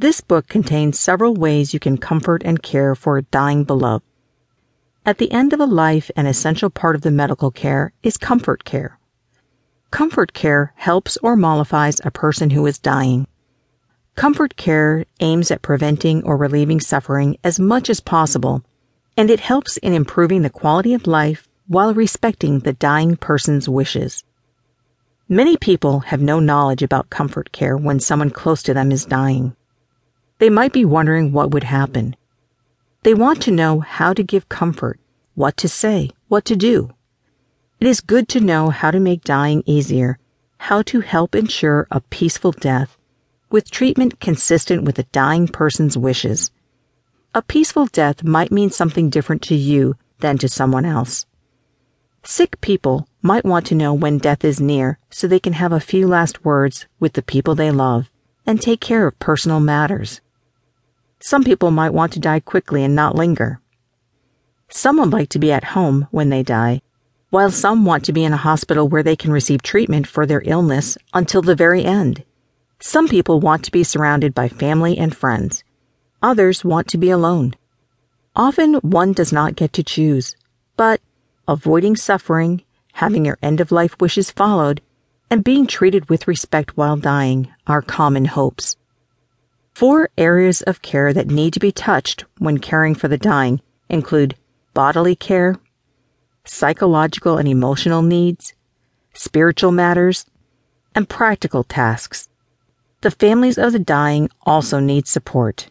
This book contains several ways you can comfort and care for a dying beloved. At the end of a life, an essential part of the medical care is comfort care. Comfort care helps or mollifies a person who is dying. Comfort care aims at preventing or relieving suffering as much as possible, and it helps in improving the quality of life while respecting the dying person's wishes. Many people have no knowledge about comfort care when someone close to them is dying. They might be wondering what would happen. They want to know how to give comfort, what to say, what to do. It is good to know how to make dying easier, how to help ensure a peaceful death, with treatment consistent with the dying person's wishes. A peaceful death might mean something different to you than to someone else. Sick people might want to know when death is near so they can have a few last words with the people they love and take care of personal matters. Some people might want to die quickly and not linger. Some would like to be at home when they die, while some want to be in a hospital where they can receive treatment for their illness until the very end. Some people want to be surrounded by family and friends. Others want to be alone. Often one does not get to choose, but avoiding suffering, having your end of life wishes followed, and being treated with respect while dying are common hopes. Four areas of care that need to be touched when caring for the dying include bodily care, psychological and emotional needs, spiritual matters, and practical tasks. The families of the dying also need support.